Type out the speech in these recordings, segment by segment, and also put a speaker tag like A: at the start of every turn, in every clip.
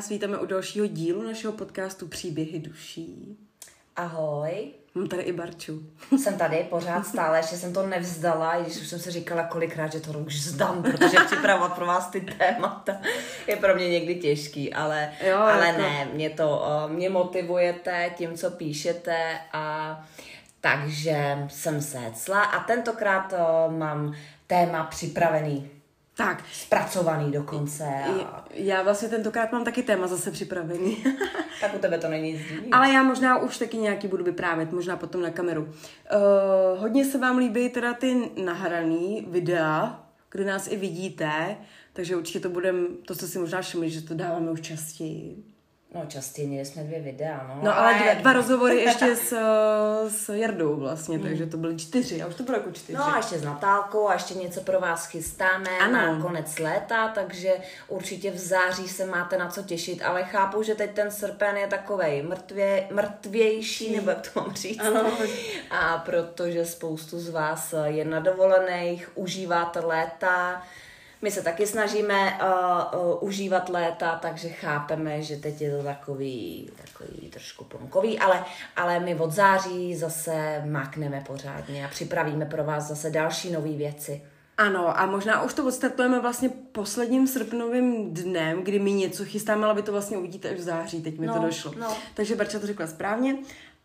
A: Vás vítáme u dalšího dílu našeho podcastu Příběhy duší.
B: Ahoj.
A: Mám tady i Barču.
B: Jsem tady pořád stále, ještě jsem to nevzdala, i když už jsem si říkala kolikrát, že to už vzdám, protože připravovat pro vás ty témata je pro mě někdy těžký, ale, jo, ale jako... ne, mě to, mě motivujete tím, co píšete a takže jsem se hecla a tentokrát mám téma připravený.
A: Tak.
B: Zpracovaný dokonce. A...
A: Já vlastně tentokrát mám taky téma zase připravený.
B: tak u tebe to není nic
A: Ale já možná už taky nějaký budu vyprávět, možná potom na kameru. Uh, hodně se vám líbí teda ty nahraný videa, kde nás i vidíte, takže určitě to budeme, to jste si možná všimli, že to dáváme už častěji.
B: No častěji, měli jsme dvě videa, no.
A: No ale dva, dva rozhovory ještě s, s Jardou vlastně, mm. takže to byly čtyři, a už to bylo jako čtyři.
B: No a ještě s Natálkou a ještě něco pro vás chystáme ano. na konec léta, takže určitě v září se máte na co těšit, ale chápu, že teď ten srpen je takovej mrtvě, mrtvější, mm. nebo jak to mám říct. Ano. A protože spoustu z vás je na dovolených, užíváte léta, my se taky snažíme uh, uh, užívat léta, takže chápeme, že teď je to takový, takový trošku plonkový, ale, ale my od září zase mákneme pořádně a připravíme pro vás zase další nové věci.
A: Ano, a možná už to odstartujeme vlastně posledním srpnovým dnem, kdy my něco chystáme, ale vy to vlastně uvidíte až v září, teď mi no, to došlo. No. Takže Barča to řekla správně,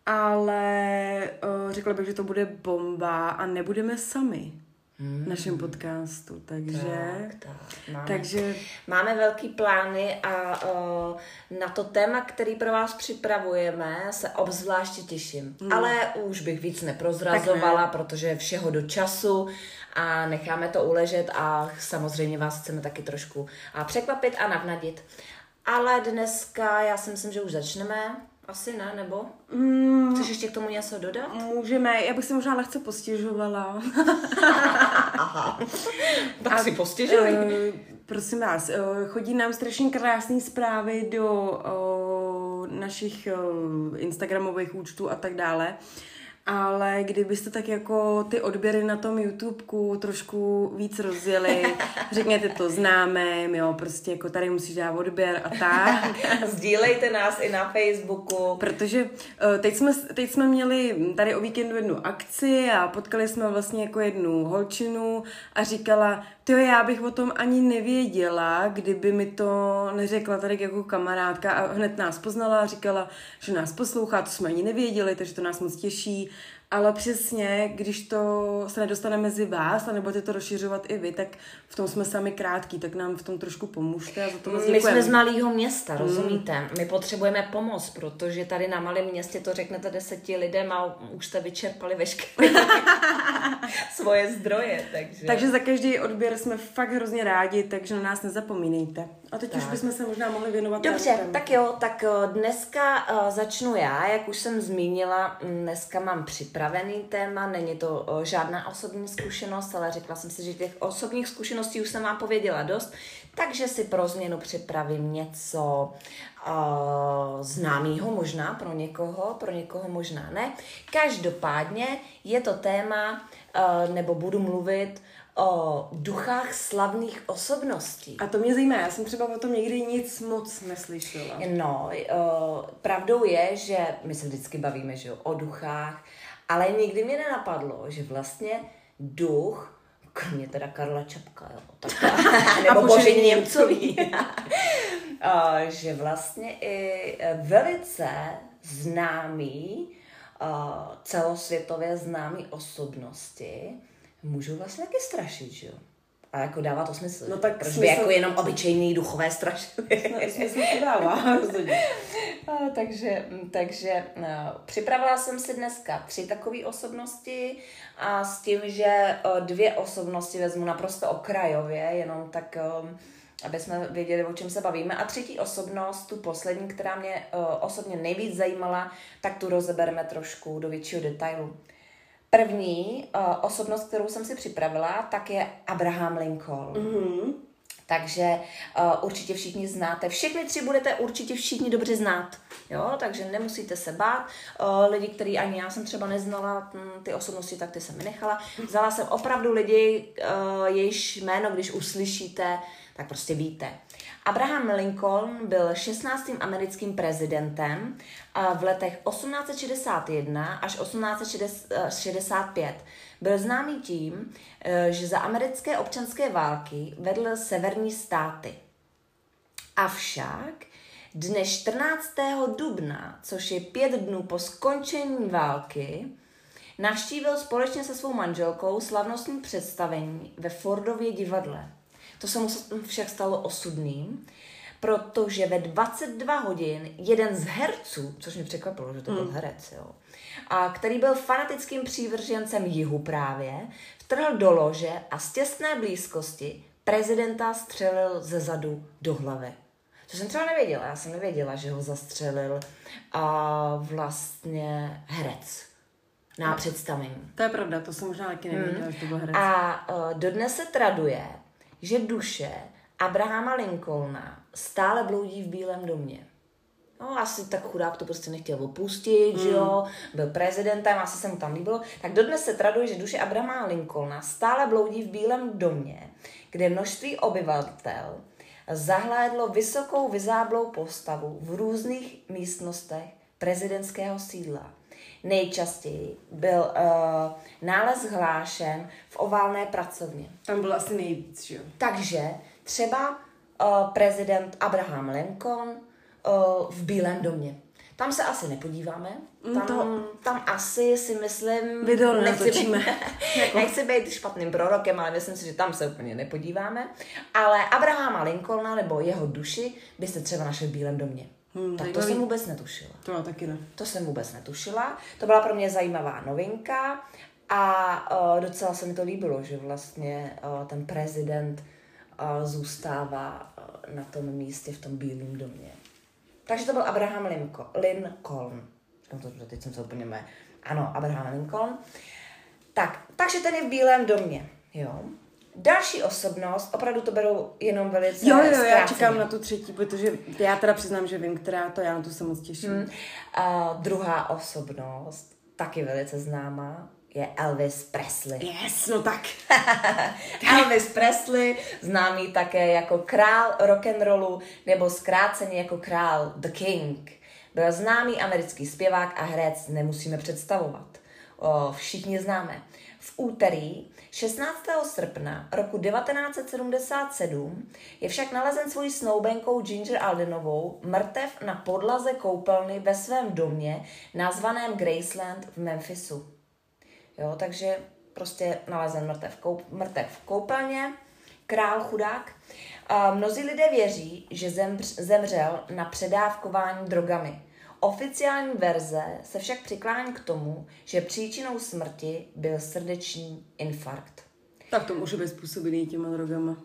A: ale uh, řekla bych, že to bude bomba a nebudeme sami hmm. našem podcastu. Takže,
B: tak, tak. Máme, takže... máme velký plány a uh, na to téma, který pro vás připravujeme, se obzvláště těším. Hmm. Ale už bych víc neprozrazovala, ne. protože všeho do času a necháme to uležet a samozřejmě vás chceme taky trošku a překvapit a navnadit. Ale dneska já si myslím, že už začneme. Asi ne, nebo? Mm, Chceš ještě k tomu něco dodat?
A: Můžeme, já bych si možná lehce postěžovala.
B: Aha, tak a, si postěžuj. Uh,
A: prosím vás, uh, chodí nám strašně krásné zprávy do uh, našich uh, Instagramových účtů a tak dále. Uh, ale kdybyste tak jako ty odběry na tom YouTubeku trošku víc rozjeli, řekněte to známým, jo, prostě jako tady musíš dát odběr a tak.
B: Sdílejte nás i na Facebooku.
A: Protože eh, teď jsme, teď jsme měli tady o víkendu jednu akci a potkali jsme vlastně jako jednu holčinu a říkala, to já bych o tom ani nevěděla, kdyby mi to neřekla tady jako kamarádka a hned nás poznala a říkala, že nás poslouchá, to jsme ani nevěděli, takže to nás moc těší ale přesně, když to se nedostane mezi vás a nebudete to rozšiřovat i vy, tak v tom jsme sami krátký, tak nám v tom trošku pomůžte a za to
B: My jsme z malého města, rozumíte? Hmm. My potřebujeme pomoc, protože tady na malém městě to řeknete deseti lidem a už jste vyčerpali veškeré svoje zdroje. Takže...
A: takže za každý odběr jsme fakt hrozně rádi, takže na nás nezapomínejte. A teď tak. už bychom se možná mohli věnovat.
B: Dobře, tak jo, tak eh, dneska uh, začnu já, jak už jsem zmínila, mm, dneska mám připravený téma, není to uh, žádná osobní zkušenost, ale řekla jsem si, že těch osobních zkušeností už jsem vám pověděla dost, takže si pro změnu připravím něco uh, známého možná pro někoho, pro někoho možná ne. Každopádně je to téma, uh, nebo budu mluvit o duchách slavných osobností.
A: A to mě zajímá, já jsem třeba o tom někdy nic moc neslyšela.
B: No, o, pravdou je, že my se vždycky bavíme že jo, o duchách, ale nikdy mi nenapadlo, že vlastně duch, kromě teda Karla Čapka, jo, tak, nebo Boži Němcový, že vlastně i velice známý, celosvětově známý osobnosti, můžou vlastně taky strašit, že jo? A jako dává to smysl. No tak Proč smysl... by jako jenom obyčejný duchové strašili?
A: smysl to dává,
B: takže, takže no, připravila jsem si dneska tři takové osobnosti a s tím, že dvě osobnosti vezmu naprosto okrajově, jenom tak aby jsme věděli, o čem se bavíme. A třetí osobnost, tu poslední, která mě osobně nejvíc zajímala, tak tu rozebereme trošku do většího detailu. První uh, osobnost, kterou jsem si připravila, tak je Abraham Lincoln. Mm-hmm. Takže uh, určitě všichni znáte. Všechny tři budete určitě všichni dobře znát. Jo, takže nemusíte se bát. Uh, lidi, který ani já jsem třeba neznala, hm, ty osobnosti, tak ty jsem mi nechala. Vzala jsem opravdu lidi, uh, jejichž jméno, když uslyšíte, tak prostě víte. Abraham Lincoln byl 16. americkým prezidentem v letech 1861 až 1865. Byl známý tím, eh, že za americké občanské války vedl severní státy. Avšak dne 14. dubna, což je pět dnů po skončení války, navštívil společně se svou manželkou slavnostní představení ve Fordově divadle. To se mu však stalo osudným, protože ve 22 hodin jeden z herců, což mě překvapilo, že to byl mm. herec, jo, a který byl fanatickým přívržencem jihu právě, vtrhl do lože a z těsné blízkosti prezidenta střelil ze zadu do hlavy. To jsem třeba nevěděla, já jsem nevěděla, že ho zastřelil a vlastně herec na no, představení.
A: To je pravda, to jsem možná taky nevěděla, hmm. že to byl herec.
B: A uh, dodnes se traduje, že duše Abrahama Lincolna stále bloudí v Bílém domě. No, asi tak chudák to prostě nechtěl opustit, mm. že jo, hmm. byl prezidentem, asi se mu tam líbilo. Tak dodnes se traduje, že duše Abrahama Lincolna stále bloudí v Bílém domě, kde množství obyvatel zahlédlo vysokou vyzáblou postavu v různých místnostech prezidentského sídla. Nejčastěji byl uh, nález hlášen v oválné pracovně.
A: Tam byl asi nejvíc, že jo?
B: Takže třeba uh, prezident Abraham Lincoln uh, v Bílém domě. Tam se asi nepodíváme. Mm, tam, to... tam asi si myslím...
A: Video nechci, být,
B: jako... nechci být špatným prorokem, ale myslím si, že tam se úplně nepodíváme. Ale Abrahama Lincolna nebo jeho duši byste třeba našli v Bílém domě. Hmm, tak to jsem vůbec netušila.
A: To já taky ne.
B: To jsem vůbec netušila. To byla pro mě zajímavá novinka a uh, docela se mi to líbilo, že vlastně uh, ten prezident uh, zůstává uh, na tom místě v tom bílém domě. Takže to byl Abraham Lincoln. Lincoln. To, teď jsem se úplně mé. Ano, Abraham Lincoln. Tak, takže ten je v bílém domě. Jo. Další osobnost, opravdu to beru jenom velice
A: Jo, jo, zkráceně. já čekám na tu třetí, protože já teda přiznám, že vím, která to, já na to se moc těším. Hmm.
B: Uh, druhá osobnost, taky velice známá, je Elvis Presley.
A: Yes, no tak.
B: Elvis Presley, známý také jako král rock'n'rollu, nebo zkráceně jako král The King. Byl známý americký zpěvák a herec, nemusíme představovat. O, všichni známe. V úterý 16. srpna roku 1977 je však nalezen svojí snoubenkou Ginger Aldenovou mrtev na podlaze koupelny ve svém domě nazvaném Graceland v Memphisu. Jo, takže prostě nalezen mrtev, koup, mrtev v koupelně, král chudák. A mnozí lidé věří, že zemřel na předávkování drogami. Oficiální verze se však přiklání k tomu, že příčinou smrti byl srdeční infarkt.
A: Tak to může být způsobený těma drogama.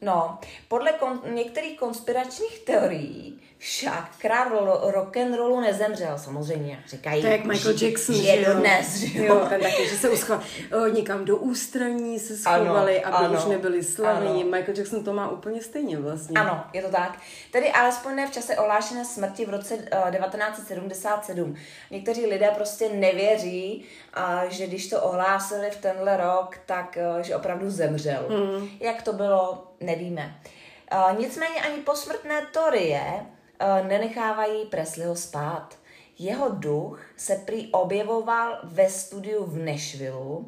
B: No, podle kon- některých konspiračních teorií však král rock and rollu nezemřel, samozřejmě. Říkají,
A: to je jak Michael Jackson,
B: že jo? dnes, že
A: jo? jo ten taky, že se uschovali, někam do ústraní se schovali, ano, aby ano, už nebyli slavní. Michael Jackson to má úplně stejně vlastně.
B: Ano, je to tak. Tedy alespoň ne v čase ohlášené smrti v roce uh, 1977. Někteří lidé prostě nevěří, uh, že když to ohlásili v tenhle rok, tak uh, že opravdu zemřel. Mm. Jak to bylo, nevíme. Uh, nicméně ani posmrtné teorie nenechávají Presleyho spát. Jeho duch se prý objevoval ve studiu v Nashville, uh,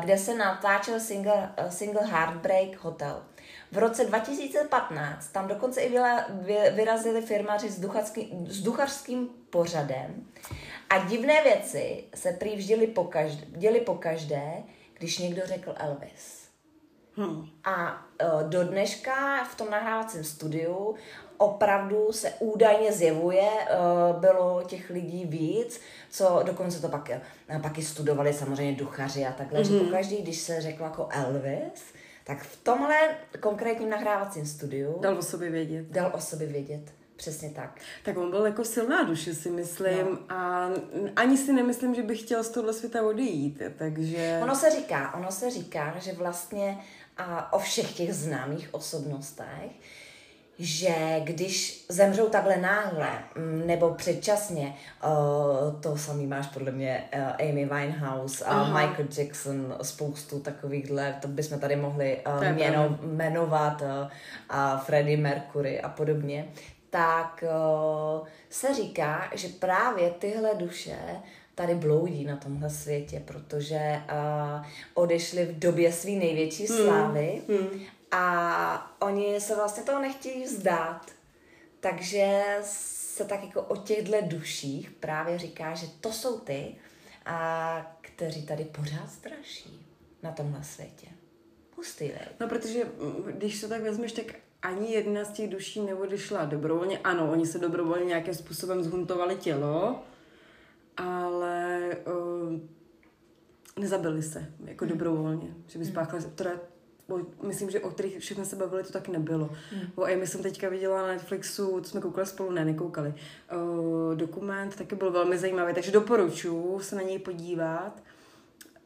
B: kde se natáčel single, uh, single Heartbreak Hotel. V roce 2015 tam dokonce i vyrazili firmaři s, s duchařským pořadem a divné věci se prý vždyli pokaždé, děli pokaždé, když někdo řekl Elvis. Hmm. A do dneška v tom nahrávacím studiu opravdu se údajně zjevuje, uh, bylo těch lidí víc, co dokonce to pak, uh, pak i studovali samozřejmě duchaři a takhle, mm-hmm. že mhm. pokaždý, když se řekl jako Elvis, tak v tomhle konkrétním nahrávacím studiu
A: dal o sobě vědět.
B: Dal o sobě vědět. Přesně tak.
A: Tak on byl jako silná duše, si myslím, no. a ani si nemyslím, že bych chtěl z tohle světa odejít, takže...
B: Ono se říká, ono se říká, že vlastně a o všech těch známých osobnostech že když zemřou takhle náhle mm, nebo předčasně, uh, to samý máš podle mě uh, Amy Winehouse a Aha. Michael Jackson, spoustu takovýchhle, to bychom tady mohli uh, jmenovat uh, a Freddie Mercury a podobně, tak uh, se říká, že právě tyhle duše tady bloudí na tomhle světě, protože uh, odešli v době své největší hmm. slávy hmm. Hmm. A oni se vlastně toho nechtějí vzdát. Takže se tak jako o těchto duších právě říká, že to jsou ty, a kteří tady pořád straší na tomhle světě. Hustý, ne?
A: No, protože když se tak vezmeš, tak ani jedna z těch duší neodešla dobrovolně. Ano, oni se dobrovolně nějakým způsobem zhuntovali tělo, ale uh, nezabili se jako hmm. dobrovolně, že by hmm. spáchali, teda, o, myslím, že o kterých všechno se bavili, to tak nebylo. Hmm. O Amy jsem teďka viděla na Netflixu, to jsme koukali spolu, ne, nekoukali, uh, dokument, taky byl velmi zajímavý, takže doporučuji se na něj podívat.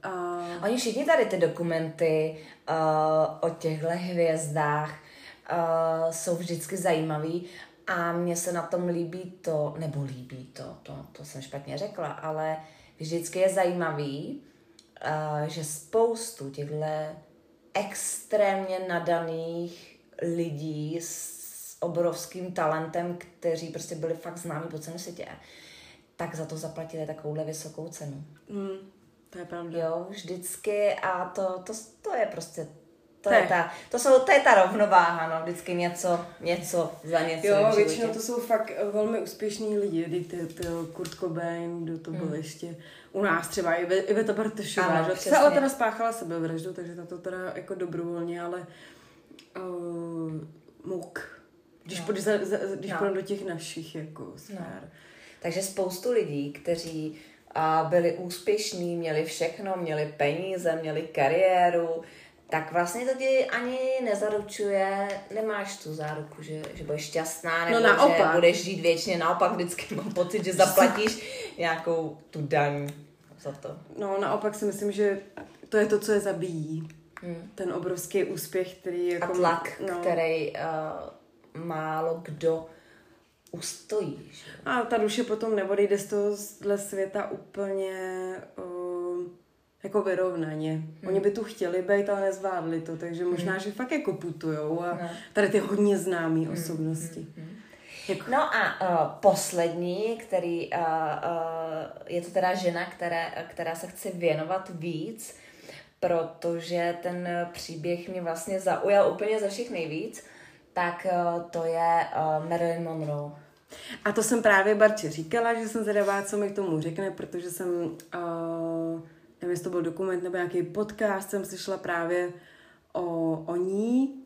B: Uh, Oni všichni tady ty dokumenty uh, o těchto hvězdách uh, jsou vždycky zajímavý a mně se na tom líbí to, nebo líbí to, to, to jsem špatně řekla, ale vždycky je zajímavý, uh, že spoustu těchto extrémně nadaných lidí s obrovským talentem, kteří prostě byli fakt známí po celém světě, tak za to zaplatili takovouhle vysokou cenu.
A: Mm, to je pravda.
B: Jo, vždycky a to, to, to je prostě to, je ta, to, jsou, to je ta rovnováha, no, vždycky něco, něco za něco.
A: Jo, většinou to jsou fakt velmi úspěšní lidi, ty, ty, Kurt Cobain, kdo to byl hmm. ještě u nás třeba, Iveta Bartošová, že se ale teda spáchala sebevraždu, takže na to teda jako dobrovolně, ale uh, muk, když, no. půjde, za, za, když no. do těch našich jako sfér. No.
B: Takže spoustu lidí, kteří a byli úspěšní, měli všechno, měli peníze, měli kariéru, tak vlastně to ti ani nezaručuje, nemáš tu záruku, že, že budeš šťastná, nebo no naopak. že budeš žít věčně, naopak vždycky mám pocit, že zaplatíš nějakou tu daň za to.
A: No naopak si myslím, že to je to, co je zabíjí. Hmm. Ten obrovský úspěch, který jako...
B: A tlak, no. který uh, málo kdo ustojí. Že?
A: A ta duše potom neodejde z toho světa úplně... Uh, jako vyrovnaně. Hmm. Oni by tu chtěli být, ale nezvládli to, takže možná, hmm. že fakt jako putujou a no. tady ty hodně známé hmm. osobnosti. Hmm. Hmm.
B: Jako... No a uh, poslední, který uh, uh, je to teda žena, které, která se chce věnovat víc, protože ten příběh mě vlastně zaujal úplně ze všech nejvíc, tak uh, to je uh, Marilyn Monroe.
A: A to jsem právě Barče říkala, že jsem zvědavá, co mi k tomu řekne, protože jsem uh, nevím, jestli to byl dokument nebo nějaký podcast, jsem slyšela právě o, o ní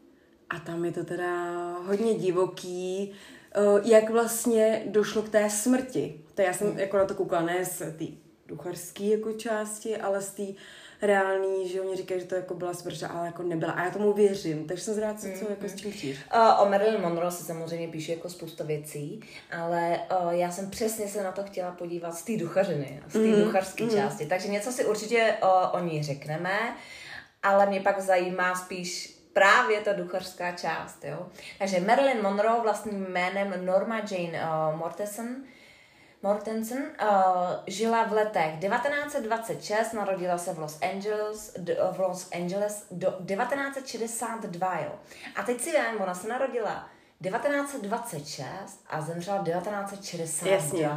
A: a tam je to teda hodně divoký, eh, jak vlastně došlo k té smrti. To já jsem hmm. jako na to koukala ne z té ducharské jako části, ale z té reální, že oni říkají, že to jako byla smrt, ale jako nebyla. A já tomu věřím, takže jsem zrád, co, co jako s tím chtíš.
B: Uh, o Marilyn Monroe se samozřejmě píše jako spousta věcí, ale uh, já jsem přesně se na to chtěla podívat z té duchařiny, z té mm. duchařské mm. části. Takže něco si určitě o, o ní řekneme, ale mě pak zajímá spíš právě ta duchařská část, jo. Takže Marilyn Monroe vlastním jménem Norma Jane uh, Mortensen Mortensen uh, žila v letech 1926, narodila se v Los Angeles, d, v Los Angeles do 1962, jo. A teď si vím, ona se narodila 1926 a zemřela 1962. Jasně.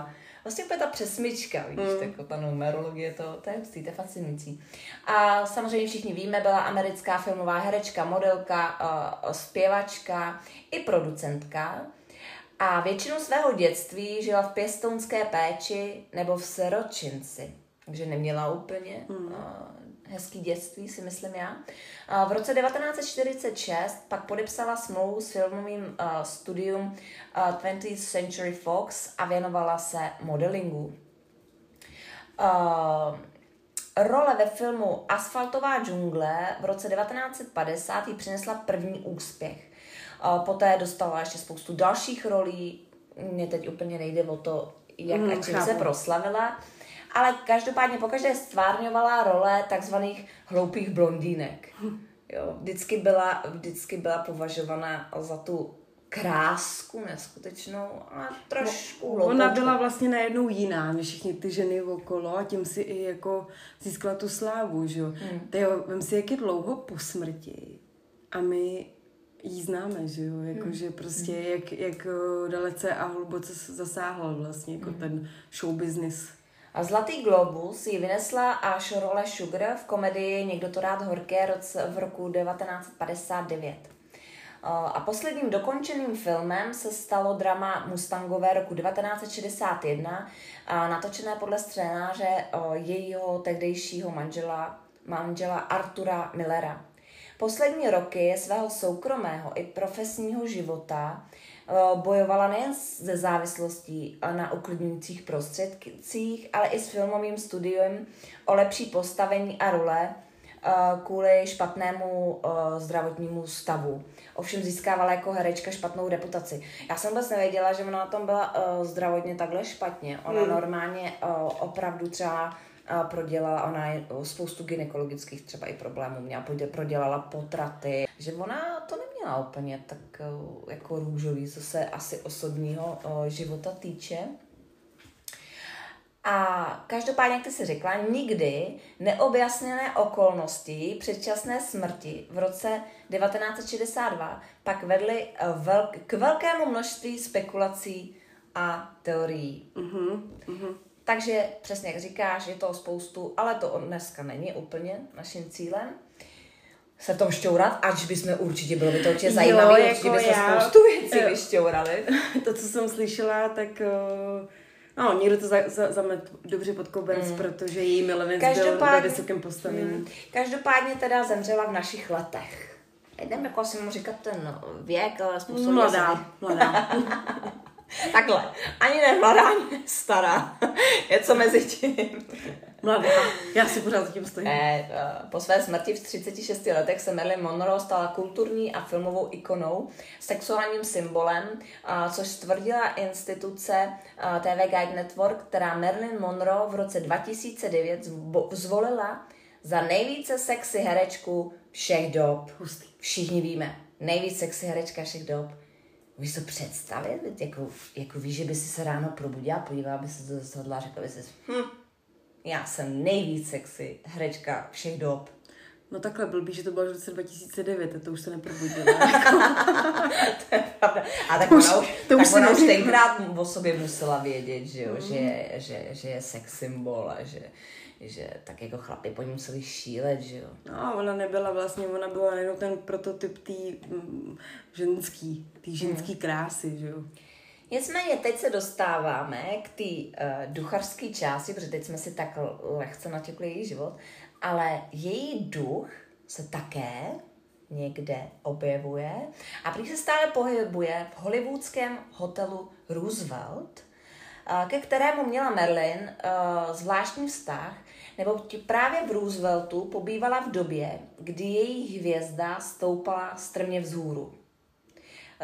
B: Vlastně úplně ta přesmička, víš, mm. jako ta numerologie, to, to je hustý, to je fascinující. A samozřejmě všichni víme, byla americká filmová herečka, modelka, uh, zpěvačka i producentka. A většinu svého dětství žila v pěstounské péči nebo v seročinci. Takže neměla úplně hmm. uh, hezký dětství, si myslím já. Uh, v roce 1946 pak podepsala smlouvu s filmovým uh, studium uh, 20th Century Fox a věnovala se modelingu. Uh, Role ve filmu Asfaltová džungle v roce 1950 jí přinesla první úspěch. Poté dostala ještě spoustu dalších rolí. Mně teď úplně nejde o to, jak mm, a čím se proslavila. Ale každopádně pokaždé stvárňovala role takzvaných hloupých blondýnek. Jo, vždycky byla, vždycky byla považovaná za tu krásku neskutečnou, ale trošku
A: no, Ona byla vlastně najednou jiná než všechny ty ženy okolo a tím si i jako získala tu slávu, že jo. Hmm. Vem si, jak je dlouho po smrti a my jí známe, že jo, jakože hmm. prostě hmm. jak, jak eh, dalece a hluboce zasáhla vlastně jako hmm. ten show business.
B: A Zlatý globus ji vynesla až role Sugar v komedii Někdo to rád horké roce, v roku 1959. A posledním dokončeným filmem se stalo drama Mustangové roku 1961, natočené podle scénáře jejího tehdejšího manžela, manžela Artura Millera. Poslední roky svého soukromého i profesního života bojovala nejen se závislostí na uklidňujících prostředcích, ale i s filmovým studiem o lepší postavení a role kvůli špatnému zdravotnímu stavu. Ovšem získávala jako herečka špatnou reputaci. Já jsem vůbec nevěděla, že ona na tom byla zdravotně takhle špatně. Ona hmm. normálně opravdu třeba prodělala, ona je spoustu gynekologických třeba i problémů měla, prodělala potraty, že ona to neměla úplně tak jako růžový, co se asi osobního života týče. A každopádně, jak ty si řekla, nikdy neobjasněné okolnosti předčasné smrti v roce 1962 pak vedly velk- k velkému množství spekulací a teorií. Uh-huh, uh-huh. Takže přesně jak říkáš, je to spoustu, ale to dneska není úplně naším cílem se v tom šťourat, ač bychom určitě, bylo by to určitě zajímavé,
A: jo, určitě
B: jako
A: já,
B: spoustu věcí jo. vyšťourali.
A: To, co jsem slyšela, tak uh, no, někdo to za, za, zamet dobře pod koberec, mm. protože její milenec byl ve vysokém postavení. Mm.
B: Každopádně teda zemřela v našich letech. Jdeme jako asi mu říkat ten věk, ale způsob...
A: Mladá, mladá.
B: Takhle. Ani ne mladá, ani ne stará. Je co mezi tím.
A: Mladá. Já si pořád tím stojím.
B: Eh, po své smrti v 36 letech se Marilyn Monroe stala kulturní a filmovou ikonou, sexuálním symbolem, což stvrdila instituce TV Guide Network, která Marilyn Monroe v roce 2009 zvolila za nejvíce sexy herečku všech dob. Všichni víme. Nejvíc sexy herečka všech dob. Víš to představit? Jako, jako víš, že by si se ráno probudila, podívala by se to zhodla a řekla by si, hm, já jsem nejvíc sexy herečka všech dob.
A: No takhle blbý, že to bylo v roce 2009 a to už se neprobudilo.
B: to je pravda. A tak to ona už, to tak už ona už tenkrát o sobě musela vědět, že, jo, mm. že, že, že je sex symbol a že, že tak jako chlapi po ní museli šílet, že jo.
A: No, ona nebyla vlastně, ona byla jenom ten prototyp té mm, ženský, té ženský hmm. krásy, že jo.
B: Nicméně teď se dostáváme k té uh, duchařské části, protože teď jsme si tak lehce natěkli její život, ale její duch se také někde objevuje a prý se stále pohybuje v hollywoodském hotelu Roosevelt, uh, ke kterému měla Merlin uh, zvláštní vztah, nebo právě v Rooseveltu pobývala v době, kdy její hvězda stoupala strmě vzhůru.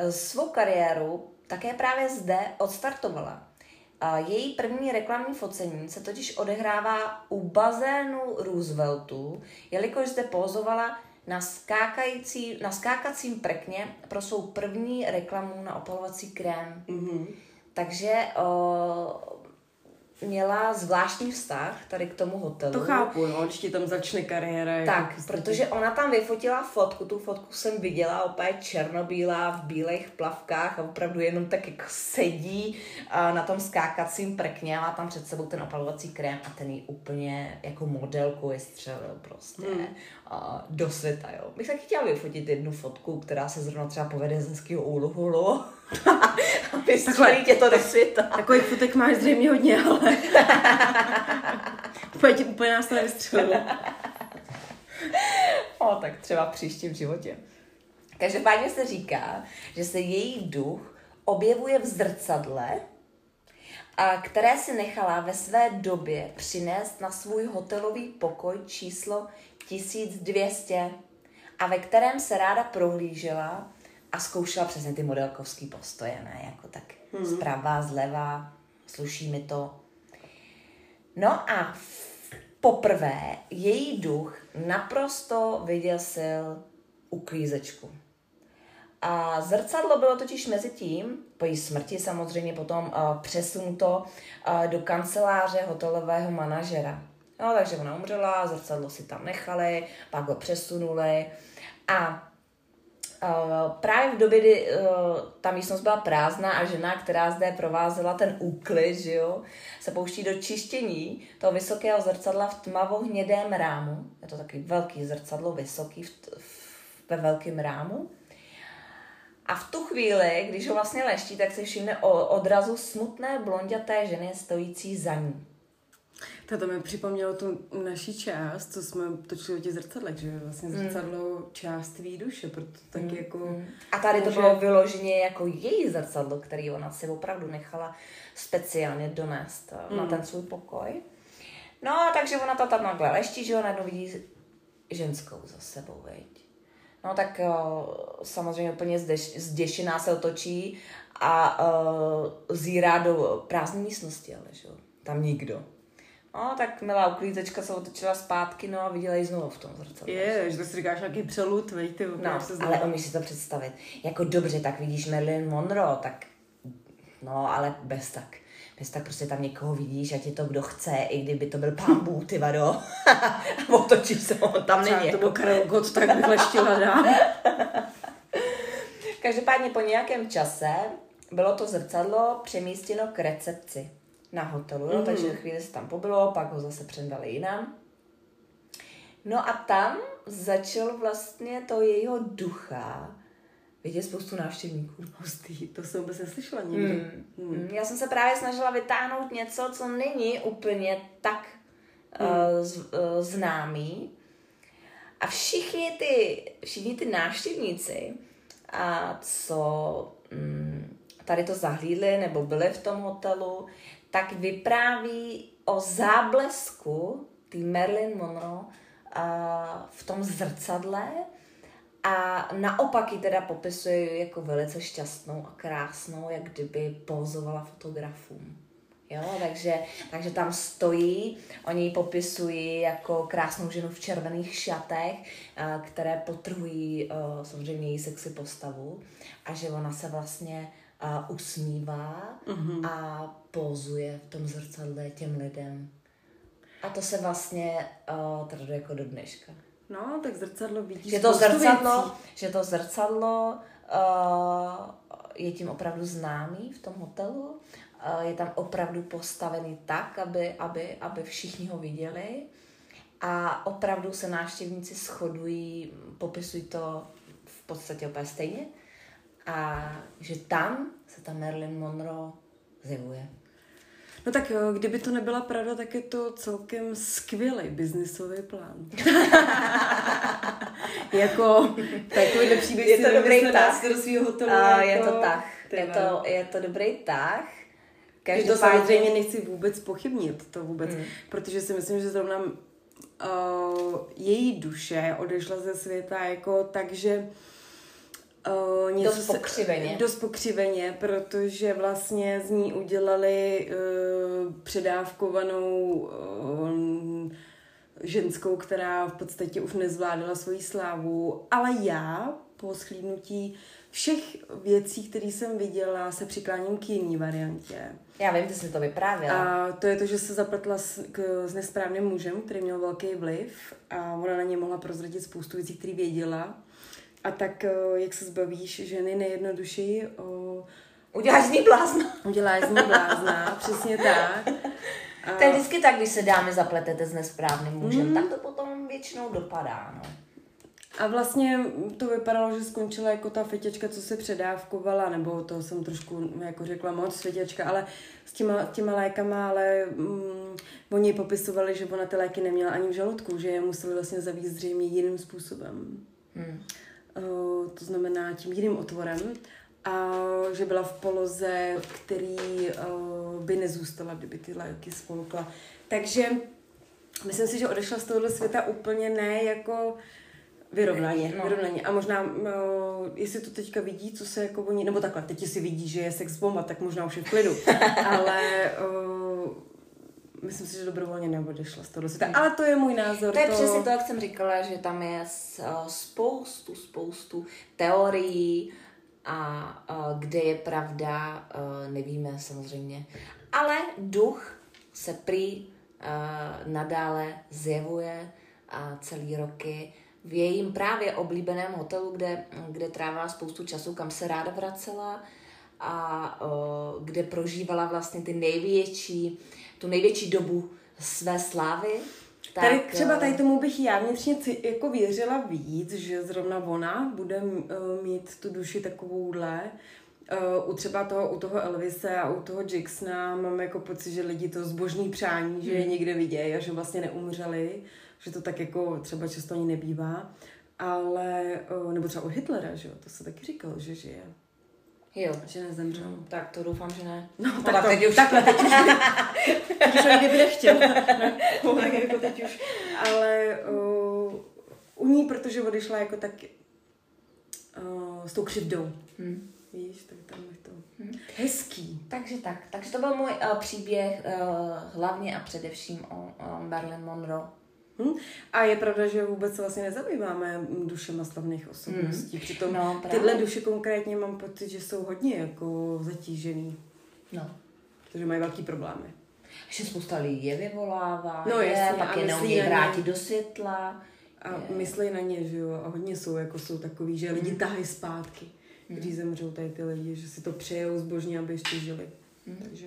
B: Svou kariéru také právě zde odstartovala. Její první reklamní focení se totiž odehrává u bazénu Rooseveltu, jelikož zde pozovala na, skákající, na skákacím prekně pro svou první reklamu na opalovací krém. Mm-hmm. Takže o, měla zvláštní vztah tady k tomu hotelu.
A: To chápu, no, když ti tam začne kariéra.
B: Tak, jako protože ona tam vyfotila fotku, tu fotku jsem viděla opět černobílá v bílých plavkách a opravdu jenom tak jako sedí na tom skákacím prkně a má tam před sebou ten opalovací krém a ten jí úplně jako modelku vystřelil prostě hmm. Do světa, jo. Bych taky chtěla vyfotit jednu fotku, která se zrovna třeba povede z hezkého úhlu Takhle, tě to do světa.
A: Takových fotek máš zřejmě hodně, ale úplně, ti, úplně nás to nevystřelilo.
B: o, tak třeba v příštím životě. Každopádně se říká, že se její duch objevuje v zrcadle, a které si nechala ve své době přinést na svůj hotelový pokoj číslo 1200 a ve kterém se ráda prohlížela a zkoušela přesně ty modelkovský postoje, ne? Jako tak hmm. zprava, zleva, sluší mi to. No a poprvé její duch naprosto vyděsil uklízečku. A zrcadlo bylo totiž mezi tím, po její smrti samozřejmě potom uh, přesunuto uh, do kanceláře hotelového manažera. No, takže ona umřela, zrcadlo si tam nechali, pak ho přesunuli a Uh, právě v době, kdy uh, ta místnost byla prázdná a žena, která zde provázela ten úklid, že jo, se pouští do čištění toho vysokého zrcadla v tmavohnědém rámu. Je to takový velký zrcadlo, vysoký v, v, ve velkém rámu. A v tu chvíli, když ho vlastně leští, tak se všimne o odrazu smutné blonděté ženy stojící za ní.
A: To mi připomnělo tu naší část, co jsme točili o těch zrcadlech, že vlastně zrcadlo mm. část tvý duše, proto tak mm. jako... Mm.
B: A tady to bylo vyloženě jako její zrcadlo, který ona si opravdu nechala speciálně donést mm. na ten svůj pokoj. No, takže ona to tam takhle leští, že ona vidí ženskou za sebou, veď. No tak uh, samozřejmě úplně zdeš, zděšená se otočí a uh, zírá do prázdné místnosti, ale že tam nikdo. No, tak milá uklízečka se otočila zpátky, no a viděla ji znovu v tom zrcadle.
A: Je, že to si říkáš nějaký přelud, veď, ty
B: No, se ale umíš si to představit. Jako dobře, tak vidíš Marilyn Monroe, tak no, ale bez tak. Bez tak prostě tam někoho vidíš, ať je to kdo chce, i kdyby to byl pán Bůh, ty vado. a otočí se, on tam není.
A: to jako byl Karel Gott, tak bych leštila dám.
B: Každopádně po nějakém čase bylo to zrcadlo přemístěno k recepci na hotelu, mm. takže chvíli se tam pobylo, pak ho zase předali jinam. No a tam začal vlastně to jejího ducha vidět spoustu návštěvníků.
A: Hustý, to jsem vůbec neslyšela nikdy. Mm.
B: Mm. Já jsem se právě snažila vytáhnout něco, co není úplně tak mm. uh, z, uh, známý. A všichni ty, všichni ty návštěvníci, a co mm, tady to zahlídli nebo byli v tom hotelu, tak vypráví o záblesku ty Marilyn Monroe a v tom zrcadle a naopak ji teda popisuje jako velice šťastnou a krásnou, jak kdyby pozovala fotografům. Jo, takže, takže tam stojí, oni ji popisují jako krásnou ženu v červených šatech, které potrhují samozřejmě její sexy postavu a že ona se vlastně usmívá mm-hmm. a pozuje v tom zrcadle těm lidem. A to se vlastně uh, traduje jako do dneška.
A: No, tak zrcadlo vidíš.
B: Že to zrcadlo, věcí. že to zrcadlo uh, je tím opravdu známý v tom hotelu. Uh, je tam opravdu postavený tak, aby, aby, aby všichni ho viděli. A opravdu se návštěvníci shodují, popisují to v podstatě úplně stejně a že tam se ta Marilyn Monroe zjevuje.
A: No tak jo, kdyby to nebyla pravda, tak je to celkem skvělý biznisový plán. jako takový příběh
B: je to dobrý tah.
A: do svého hotelu.
B: A, jako, je to tak. Je to, je to dobrý tah.
A: Každopádně... To samozřejmě nechci vůbec pochybnit, to vůbec, hmm. protože si myslím, že zrovna uh, její duše odešla ze světa jako tak, že
B: Uh, něco dost pokřiveně.
A: Se, dost pokřiveně, protože vlastně z ní udělali uh, předávkovanou uh, ženskou, která v podstatě už nezvládala svoji slávu, ale já po schlídnutí všech věcí, které jsem viděla, se přikláním k jiný variantě.
B: Já vím, ty jsi to vyprávěla.
A: A to je to, že se zapletla s, k, s nesprávným mužem, který měl velký vliv a ona na ně mohla prozradit spoustu věcí, které věděla. A tak, eh, jak se zbavíš ženy nejjednodušeji, o...
B: Uděláš z ní blázna.
A: Uděláš z ní blázna, přesně tak.
B: A... To je vždycky tak, když se dámy zapletete s nesprávným mužem, mm. tak to potom většinou dopadá, no.
A: A vlastně to vypadalo, že skončila jako ta fetěčka, co se předávkovala, nebo to jsem trošku jako řekla moc fetěčka, ale s těma, těma lékama, ale mm, oni popisovali, že ona ty léky neměla ani v žaludku, že je museli vlastně zavíst zřejmě jiným způsobem. Hmm. Eh, to znamená tím jiným otvorem, a že byla v poloze, který uh, by nezůstala, kdyby ty léky spolukla. Takže myslím si, že odešla z tohohle světa úplně ne jako vyrovnaně, no. vyrovnaně. A možná, uh, jestli to teďka vidí, co se jako oni, nebo takhle, teď si vidí, že je sex bomba, tak možná už je v klidu. Ale myslím si, že dobrovolně neodešla z toho světa. Hmm. Ale to je můj názor.
B: To je to... přesně to, jak jsem říkala, že tam je spoustu, spoustu teorií, a uh, kde je pravda, uh, nevíme samozřejmě. Ale duch se prý nadále zjevuje uh, celý roky v jejím právě oblíbeném hotelu, kde, kde trávila spoustu času, kam se ráda vracela a kde prožívala vlastně ty největší, tu největší dobu své slávy.
A: Tak, tady třeba tady tomu bych já vnitřně jako věřila víc, že zrovna ona bude uh, mít tu duši takovouhle. Uh, u třeba toho, u toho Elvise a u toho Jacksona mám jako pocit, že lidi to zbožní přání, že je hmm. někde vidějí a že vlastně neumřeli, že to tak jako třeba často ani nebývá. Ale, uh, nebo třeba u Hitlera, že jo, to se taky říkal, že žije.
B: Jo.
A: Že nezemřel.
B: No, tak to doufám, že ne.
A: No, tak teď už. Takhle, teď už. teď už ani by nechtěl. tak jako teď už. Ale uh, u ní, protože odešla jako tak uh, s tou křivdou. Hmm. Víš, tak tam je to hmm. hezký.
B: Takže tak. Takže to byl můj uh, příběh uh, hlavně a především o uh, Marilyn Monroe.
A: Hmm. A je pravda, že vůbec se vlastně nezabýváme dušema slavných osobností. Hmm. Přitom no, tyhle duše konkrétně mám pocit, že jsou hodně jako zatížený.
B: No.
A: Protože mají velký problémy.
B: Že spousta lidí je vyvolává, no, je, jasně, pak je neumí vrátit do světla.
A: A je. myslí na ně, že jo, a hodně jsou, jako jsou takový, že lidi hmm. tahají zpátky, hmm. když zemřou tady ty lidi, že si to přejou zbožně, aby ještě žili. Hmm. Takže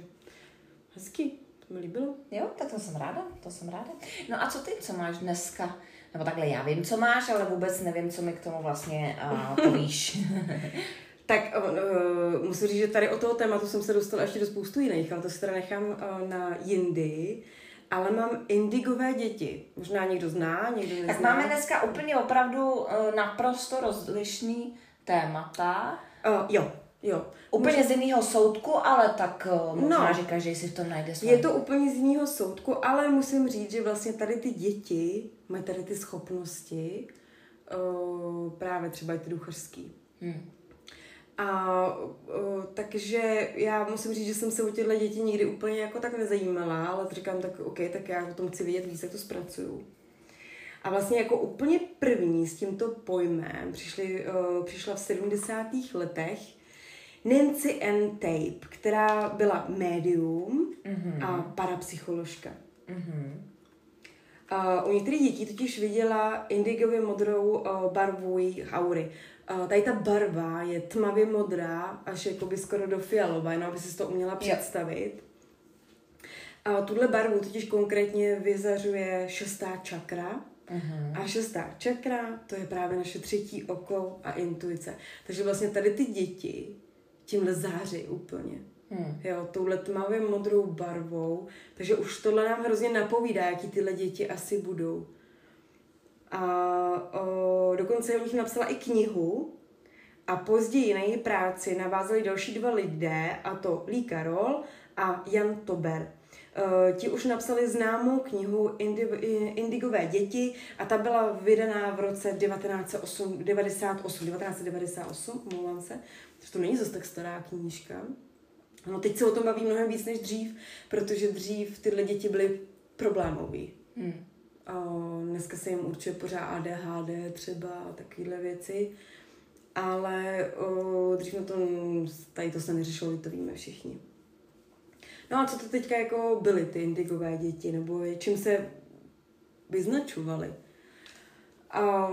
A: hezký mi líbilo.
B: Jo, tak to jsem ráda, to jsem ráda. No a co ty, co máš dneska? Nebo takhle, já vím, co máš, ale vůbec nevím, co mi k tomu vlastně uh, povíš.
A: tak uh, musím říct, že tady o toho tématu jsem se dostala ještě do spoustu jiných, ale to si teda nechám uh, na jindy. Ale mám indigové děti. Možná někdo zná, někdo nezná.
B: Tak máme dneska úplně opravdu uh, naprosto rozlišný témata.
A: Uh, jo, Jo.
B: Úplně Může... z jiného soudku, ale tak uh, možná, no, že každý si v tom najde
A: své. Je to úplně z jiného soudku, ale musím říct, že vlastně tady ty děti mají tady ty schopnosti, uh, právě třeba i ty duchařský. Hmm. A uh, takže já musím říct, že jsem se o těchto dětí nikdy úplně jako tak nezajímala, ale říkám tak, OK, tak já o tom chci vědět víc, jak to zpracuju. A vlastně jako úplně první s tímto pojmem přišli, uh, přišla v 70. letech Nancy N. Tape, která byla médium mm-hmm. a parapsycholožka. Mm-hmm. Uh, u některých dětí totiž viděla indigově modrou uh, barvu jejich aury. Uh, tady ta barva je tmavě modrá, až jakoby skoro do fialová, jenom aby si to uměla představit. A uh, tuhle barvu totiž konkrétně vyzařuje šestá čakra. Uh-huh. A šestá čakra, to je právě naše třetí oko a intuice. Takže vlastně tady ty děti tímhle září úplně. Hmm. Jo, touhle tmavě modrou barvou. Takže už tohle nám hrozně napovídá, jaký tyhle děti asi budou. A o, dokonce o nich napsala i knihu a později na její práci navázali další dva lidé, a to Lee Carroll a Jan Tober. Uh, ti už napsali známou knihu Indi, Indigové děti a ta byla vydaná v roce 1998, 1998, omlouvám se, to není zase tak stará knížka. No teď se o tom baví mnohem víc než dřív, protože dřív tyhle děti byly problémový. Hmm. A dneska se jim určuje pořád ADHD třeba a takovéhle věci. Ale o, dřív na tom, tady to se neřešilo, to víme všichni. No a co to teďka jako byly ty indigové děti, nebo čím se vyznačovaly?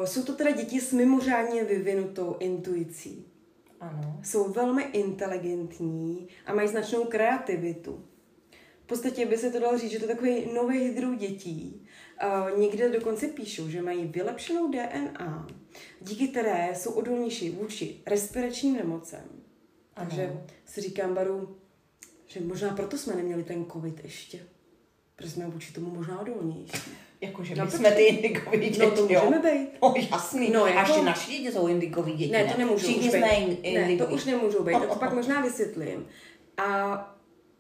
A: Jsou to teda děti s mimořádně vyvinutou intuicí.
B: Ano.
A: Jsou velmi inteligentní a mají značnou kreativitu. V podstatě by se to dalo říct, že to je takový nový druh dětí. Uh, někde dokonce píšou, že mají vylepšenou DNA, díky které jsou odolnější vůči respiračním nemocem. Ano. Takže si říkám, Baru, že možná proto jsme neměli ten covid ještě. Protože jsme vůči tomu možná odolnější.
B: Jakože no, my jsme ty indigový děti,
A: No to můžeme jo? být.
B: No jasný. No, jako... A ještě naši děti jsou indigový děti.
A: Ne, to nemůžou
B: Všichni
A: už
B: být.
A: Ne, to už nemůžou být. To pak možná vysvětlím. A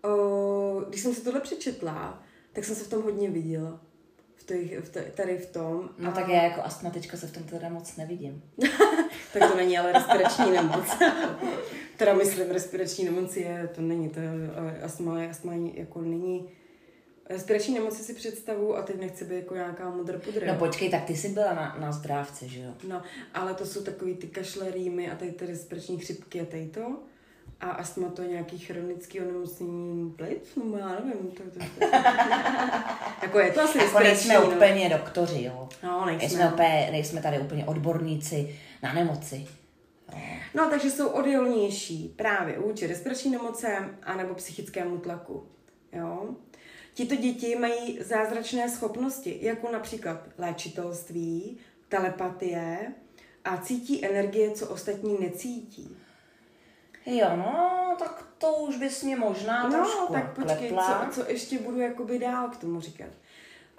A: o, když jsem si tohle přečetla, tak jsem se v tom hodně viděla. V těch, v t- tady v tom.
B: No a... tak já jako astmatička se v tom teda moc nevidím.
A: tak to není ale respirační nemoc. teda myslím, respirační nemoc je, to není, to je, astma, astma jako není Respirační nemoci si představu a teď nechci být jako nějaká mudr pudr.
B: No počkej, tak ty jsi byla na, na zdrávce, že jo?
A: No, ale to jsou takový ty kašle, rýmy a tady ty respirační chřipky a tady to. A astma to je nějaký chronický onemocnění plic? No já nevím. To, to, to, jako je to asi
B: Jako nejsme
A: no.
B: úplně doktoři, jo?
A: No, nejsme.
B: Nejsme, úplně, nejsme tady úplně odborníci na nemoci.
A: No, takže jsou odolnější právě vůči respirační nemoce anebo psychickému tlaku. Jo? Tito děti mají zázračné schopnosti, jako například léčitelství, telepatie a cítí energie, co ostatní necítí.
B: Jo, no, tak to už bys mě možná
A: No,
B: trošku
A: tak počkej,
B: klepla.
A: co, co ještě budu jakoby dál k tomu říkat.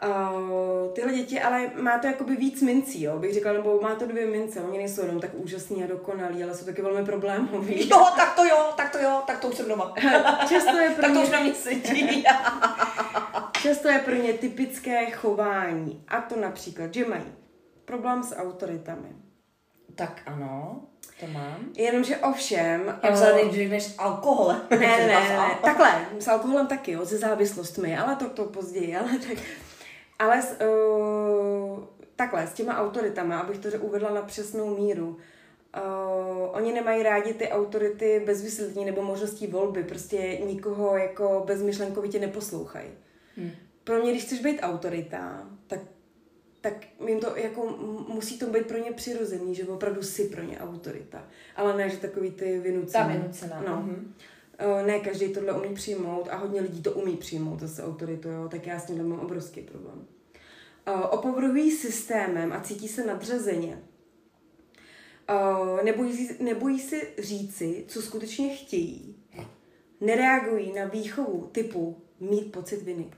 A: Uh, tyhle děti, ale má to jakoby víc mincí, jo, bych řekla, nebo má to dvě mince, oni nejsou jenom tak úžasní a dokonalí, ale jsou taky velmi problémoví.
B: Jo, tak to jo, tak to jo, tak to už jsem doma.
A: Často je pro
B: tak to už na mě sedí.
A: Často je pro ně typické chování. A to například, že mají problém s autoritami.
B: tak ano, to mám.
A: Jenomže ovšem...
B: Jak
A: eh,
B: vzhledem, než s alkoholem.
A: ne, ne, ne, ne, takhle, s alkoholem taky, jo, se závislostmi, ale to, to později, ale tak... Ale s, uh, takhle, s těma autoritama, abych to uvedla na přesnou míru, uh, oni nemají rádi ty autority bez vysvětlení nebo možností volby, prostě nikoho jako bezmyšlenkovitě neposlouchají.
B: Hmm.
A: Pro mě, když chceš být autorita, tak tak jim to jako musí to být pro ně přirozený, že opravdu si pro ně autorita. Ale ne, že takový ty vynucený.
B: Ta vynucená.
A: No.
B: Mhm.
A: Eh, Ne každý tohle umí přijmout a hodně lidí to umí přijmout zase autoritu, jo, tak já s tím mám obrovský problém. Eh, Opovrhují systémem a cítí se nadřazeně. Eh, Nebojí, si- nebojí si říci, co skutečně chtějí. Nereagují na výchovu typu mít pocit viny.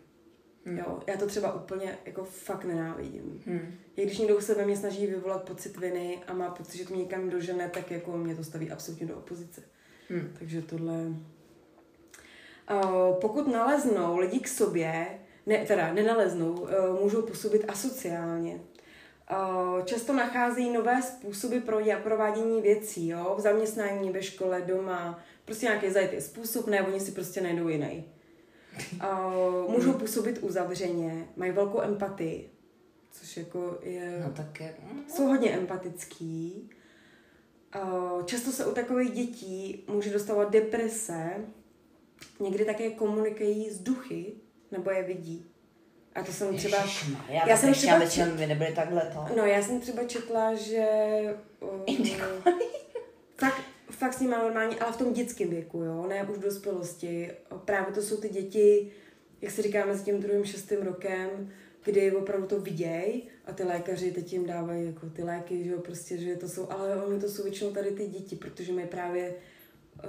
A: Jo, já to třeba úplně jako fakt nenávidím.
B: Hmm.
A: Jak když někdo se ve mně snaží vyvolat pocit viny a má pocit, že to mě někam dožene, tak jako mě to staví absolutně do opozice.
B: Hmm.
A: Takže tohle... Uh, pokud naleznou lidi k sobě, ne, teda nenaleznou, uh, můžou působit asociálně. Uh, často nacházejí nové způsoby pro dě- provádění věcí, jo? v zaměstnání, ve škole, doma. Prostě nějaký zajetý způsob, ne, oni si prostě najdou jiný. Uh, můžou působit uzavřeně, mají velkou empatii, což jako je...
B: No tak je...
A: Jsou hodně empatický. Uh, Často se u takových dětí může dostávat deprese, někdy také komunikují s duchy, nebo je vidí. A to jsem třeba...
B: Ježišmarja,
A: já jsem třeba či-
B: by nebyly takhle to.
A: No, já jsem třeba četla, že... Uh, fakt, fakt s nimi normální, ale v tom dětském věku, jo, ne už v dospělosti. Právě to jsou ty děti, jak se říká, mezi tím druhým šestým rokem, kdy opravdu to vidějí a ty lékaři teď jim dávají jako ty léky, že jo, prostě, že to jsou, ale oni to jsou většinou tady ty děti, protože mají právě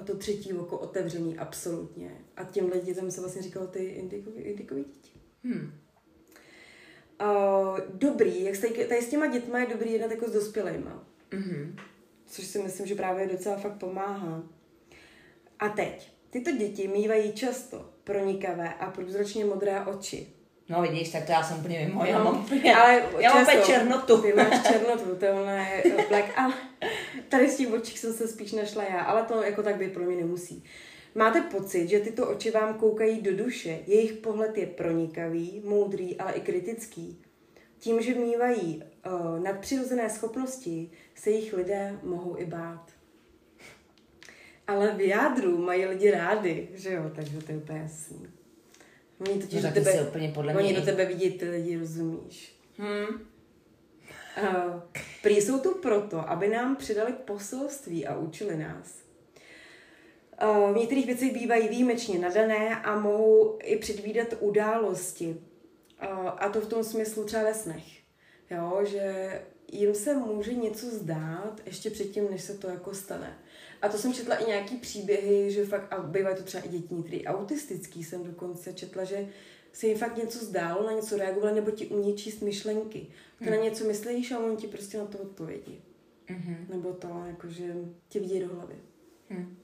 A: to třetí oko otevřený absolutně. A těmhle dětem se vlastně říkalo ty indikový, děti.
B: Hmm.
A: Uh, dobrý, jak se tady, tady s těma dětma je dobrý jednat jako s dospělejma.
B: Mhm.
A: Což si myslím, že právě docela fakt pomáhá. A teď, tyto děti mývají často pronikavé a průzračně modré oči.
B: No vidíš, tak to já jsem úplně mimo, já
A: No,
B: mám úplně,
A: ale
B: já mám úplně černotu.
A: Ty máš černotu, to je black, ale tady z těch očích jsem se spíš našla já, ale to jako tak být pro mě nemusí. Máte pocit, že tyto oči vám koukají do duše, jejich pohled je pronikavý, moudrý, ale i kritický. Tím, že mývají uh, nadpřirozené schopnosti, se jich lidé mohou i bát. Ale v jádru mají lidi rády, že jo, takže to je úplně jasný. Oni totiž
B: No,
A: do tebe,
B: úplně podle
A: oni
B: mě-
A: do tebe vidí ty lidi, rozumíš?
B: Hmm.
A: Uh, prý jsou tu proto, aby nám předali poselství a učili nás. Uh, v některých věcech bývají výjimečně nadané a mohou i předvídat události. Uh, a to v tom smyslu třeba ve snech. Jo, že jim se může něco zdát ještě předtím, než se to jako stane. A to jsem četla i nějaký příběhy, že fakt, a bývají to třeba i děti některý autistický, jsem dokonce četla, že se jim fakt něco zdálo, na něco reagovali, nebo ti umí číst myšlenky. Ty na něco myslíš a oni ti prostě na to odpovědí.
B: Mhm.
A: Nebo to, jakože ti vidí do hlavy.
B: Hm.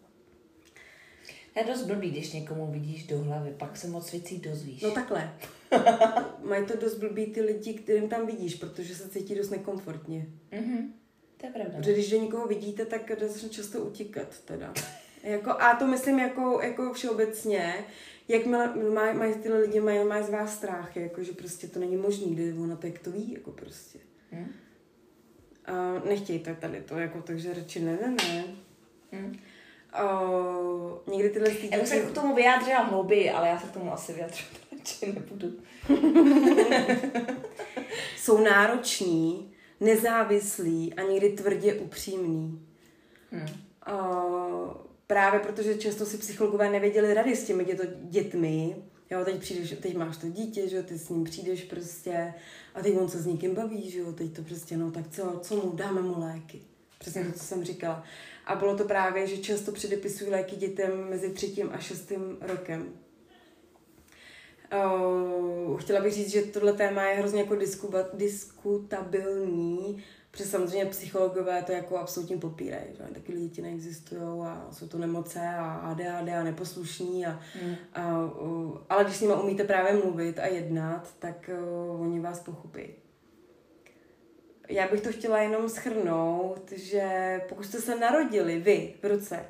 B: Je dost blbý, když někomu vidíš do hlavy, pak se moc věcí dozvíš.
A: No takhle. Mají to dost blbý ty lidi, kterým tam vidíš, protože se cítí dost nekomfortně.
B: Mhm. To je pravda.
A: Protože když do někoho vidíte, tak začne často utíkat teda. Jako, a to myslím jako, jako všeobecně, jak mají, mají ty lidi, mají, mají z vás strach, jako, že prostě to není možný, kdy ona tak to ví, jako prostě. Hmm. A nechtějte tady to, jako, takže radši ne, ne, ne. Hmm. Uh, někdy tyhle
B: Já bych se k tomu vyjádřila hlouběji, ale já se k tomu asi vyjádřit radši nebudu.
A: Jsou nároční, nezávislí a někdy tvrdě upřímní. Hmm. Uh, právě protože často si psychologové nevěděli rady s těmi děto, dětmi. Jo, teď přijdeš, teď máš to dítě, že jo, ty s ním přijdeš prostě a teď on se s někým baví, že jo, teď to prostě, no tak co, co mu, dáme mu léky. Přesně to, co jsem říkala. A bylo to právě, že často předepisují léky dětem mezi třetím a šestým rokem. Uh, chtěla bych říct, že tohle téma je hrozně jako diskuba, diskutabilní, protože samozřejmě psychologové to jako absolutně popírají, že taky děti neexistují a jsou to nemoce a ADHD a neposlušní a, hmm. a uh, ale když s nimi umíte právě mluvit a jednat, tak uh, oni vás pochopí. Já bych to chtěla jenom schrnout, že pokud jste se narodili vy v roce,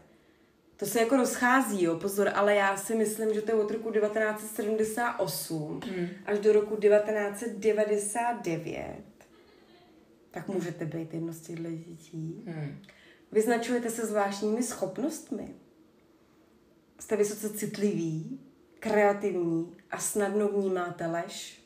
A: to se jako rozchází, jo, pozor, ale já si myslím, že to je od roku 1978 hmm. až do roku 1999, tak můžete být jedno z těchto dětí. Hmm. Vyznačujete se zvláštními schopnostmi. Jste vysoce citliví, kreativní a snadno vnímáte lež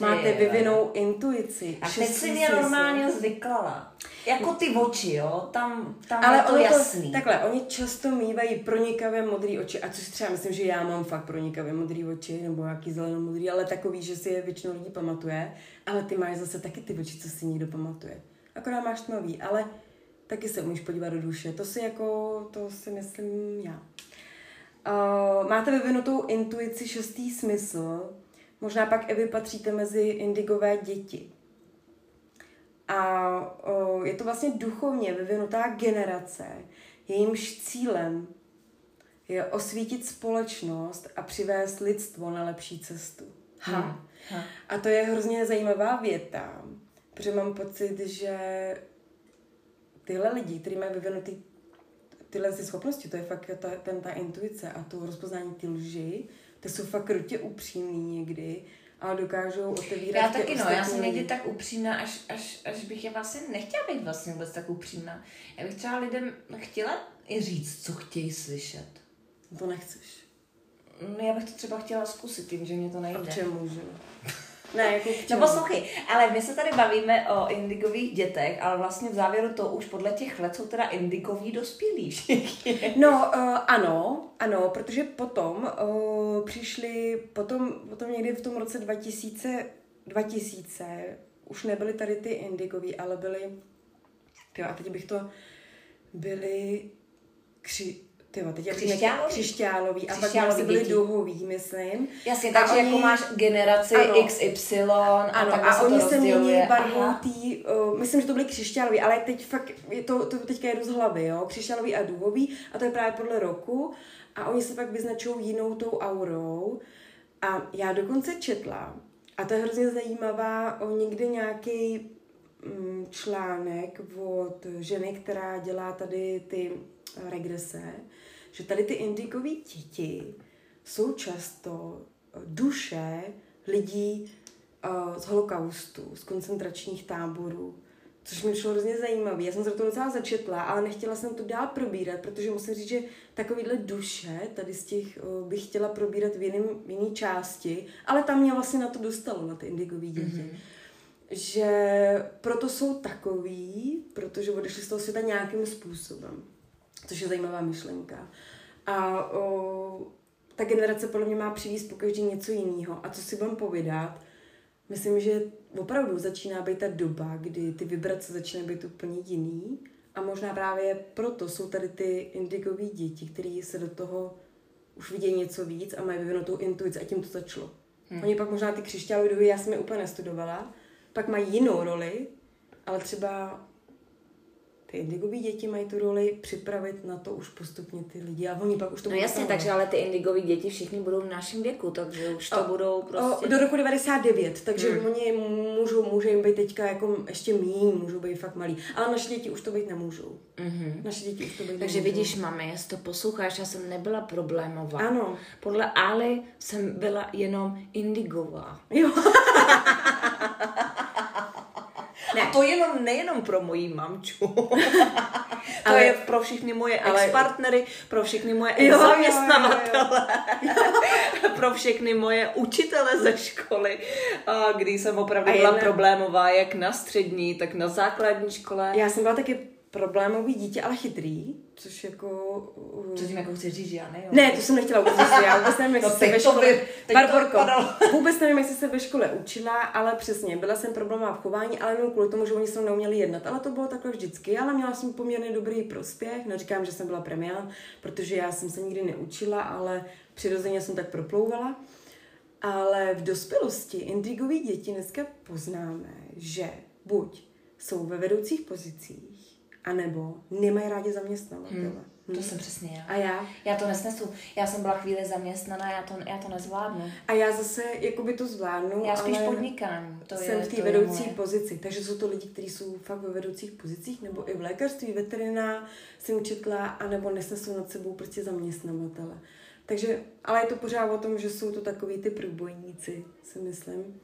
A: Máte vyvinou intuici.
B: A teď si mě normálně zvyklala. Jako ty oči, jo? Tam, tam Ale je to jasný.
A: To, takhle, oni často mývají pronikavé modré oči, a což třeba myslím, že já mám fakt pronikavé modré oči, nebo jaký zelenomodrý, ale takový, že si je většinou lidí pamatuje. Ale ty máš zase taky ty oči, co si nikdo pamatuje. Akorát máš tmavý, ale taky se umíš podívat do duše. To si jako, to si myslím já. Uh, máte vyvinutou intuici šestý smysl, Možná pak i vy patříte mezi indigové děti. A o, je to vlastně duchovně vyvinutá generace, jejímž cílem je osvítit společnost a přivést lidstvo na lepší cestu. Ha. Hmm. ha. A to je hrozně zajímavá věta, protože mám pocit, že tyhle lidi, kteří mají vyvinutý tyhle schopnosti, to je fakt ta, ten, ta intuice a to rozpoznání ty lži, ty jsou fakt krutě upřímný někdy, ale dokážou otevírat
B: Já taky no, já jsem někdy tak upřímná, až, až, až bych je vlastně nechtěla být vlastně vůbec tak upřímná. Já bych třeba lidem chtěla i říct, co chtějí slyšet.
A: To nechceš.
B: No, já bych to třeba chtěla zkusit tím, že mě to nejde. A
A: v čem můžu? Ne, jako
B: no poslouchej, ale my se tady bavíme o indigových dětech, ale vlastně v závěru to už podle těch let jsou teda indigoví dospělí
A: No, uh, ano, ano, protože potom uh, přišli, potom, potom někdy v tom roce 2000, 2000 už nebyly tady ty indigoví, ale byly, jo, a teď bych to, byly kři, Tyjo, teď křišťálový. křišťálový. A pak vlastně byli duhový, myslím.
B: Jasně, takže oni... jako máš generaci ano. XY a
A: ano, a, a oni se mění barvou tý, uh, myslím, že to byly křišťálový, ale teď fakt, je to, to teďka jedu z hlavy, jo, křišťálový a duhový a to je právě podle roku a oni se pak vyznačují jinou tou aurou a já dokonce četla, a to je hrozně zajímavá, o někdy nějaký mm, článek od ženy, která dělá tady ty regrese, že tady ty indigové děti jsou často eh, duše lidí uh, z holokaustu, z koncentračních táborů, což mi šlo hrozně zajímavé. Já jsem se do toho docela začetla, ale nechtěla jsem to dál probírat, protože musím říct, že takovýhle duše tady z těch uh, bych chtěla probírat v jiném jiný části, ale tam mě vlastně na to dostalo, na ty indigové děti. Mm-hmm. Že proto jsou takový, protože odešli z toho světa nějakým způsobem což je zajímavá myšlenka. A o, ta generace podle mě má přivízt pokaždé něco jiného. A co si budem povědat, myslím, že opravdu začíná být ta doba, kdy ty vibrace začínají být úplně jiný. A možná právě proto jsou tady ty indigové děti, které se do toho už vidějí něco víc a mají vyvinutou intuici a tím to začalo. Hmm. Oni pak možná ty křišťálové doby, já jsem je úplně nestudovala, pak mají jinou roli, ale třeba ty indigový děti mají tu roli připravit na to už postupně ty lidi a oni pak už to
B: No jasně, takže ale ty indigový děti všichni budou v našem věku, takže už to
A: O,
B: budou prostě...
A: O, do roku 99, takže
B: Hmm.
A: oni můžou, může jim být teďka jako ještě míň, můžou být fakt malí. Ale naše děti už to být nemůžou.
B: Mhm.
A: Naše děti už to být
B: Takže
A: nemůžou.
B: vidíš, mami, jestli to posloucháš, já jsem nebyla problémová.
A: Ano.
B: Podle Ali jsem byla jenom indigová.
A: Jo.
B: Ne. A to jenom nejenom pro moji mamču. to
A: Ale-
B: je pro všechny moje
A: ale-
B: ex-partnery, pro všechny moje
A: jo,
B: zaměstnavatele, pro všechny moje učitele ze školy, kdy jsem opravdu
A: A
B: byla
A: jedna-
B: problémová jak na střední, tak na základní škole.
A: Já jsem byla taky problémový dítě, ale chytrý, což jako... uh,
B: Co tím jako chci říct, že já nejím.
A: Ne, to jsem nechtěla vůbec říct, já vůbec nevím, jestli
B: No,
A: se ve škole...
B: by-
A: Barborko, vůbec nevím, jestli se ve škole učila, ale přesně, byla jsem problémová v chování, ale jenom kvůli tomu, že oni se mnou neuměli jednat. Ale to bylo takhle vždycky, ale měla jsem poměrně dobrý prospěch. Neříkám, že jsem byla premiál, protože já jsem se nikdy neučila, ale přirozeně jsem tak proplouvala. Ale v dospělosti indigový děti dneska poznáme, že buď jsou ve vedoucích pozicích, anebo nemají rádi zaměstnavatele.
B: Hmm, to jsem přesně já.
A: A já?
B: Já to nesnesu. Já jsem byla chvíli zaměstnaná, já to, já to nezvládnu.
A: A já zase jakoby to zvládnu,
B: Já spíš
A: ale
B: podnikání. To
A: jsem
B: je,
A: v té vedoucí
B: moje.
A: pozici. Takže jsou to lidi, kteří jsou fakt ve vedoucích pozicích, nebo i v lékařství, veteriná jsem četla, anebo nesnesou nad sebou prostě zaměstnavatele. Takže, ale je to pořád o tom, že jsou to takový ty průbojníci, si myslím.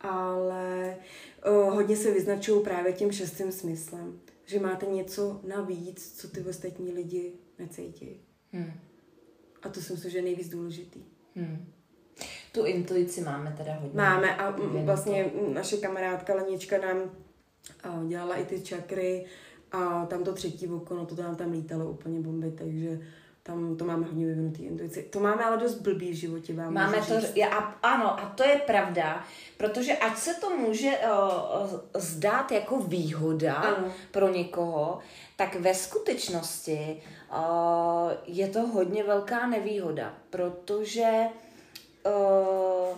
A: Ale o, hodně se vyznačují právě tím šestým smyslem. Že máte něco navíc, co ty ostatní lidi necítí.
B: Hmm.
A: A to si myslím, že je nejvíc důležitý.
B: Hmm. Tu intuici máme teda hodně.
A: Máme a vlastně naše kamarádka Lenička nám a, dělala i ty čakry a tam to třetí oko, no to nám tam lítalo úplně bomby, takže tam to máme hodně vyvinutý intuici. To máme ale dost blbý v životě, vám
B: Máme to,
A: říct.
B: já, a- ano, a to je pravda, protože ať se to může uh, zdát jako výhoda
A: Ano.
B: pro někoho, tak ve skutečnosti uh, je to hodně velká nevýhoda, protože uh,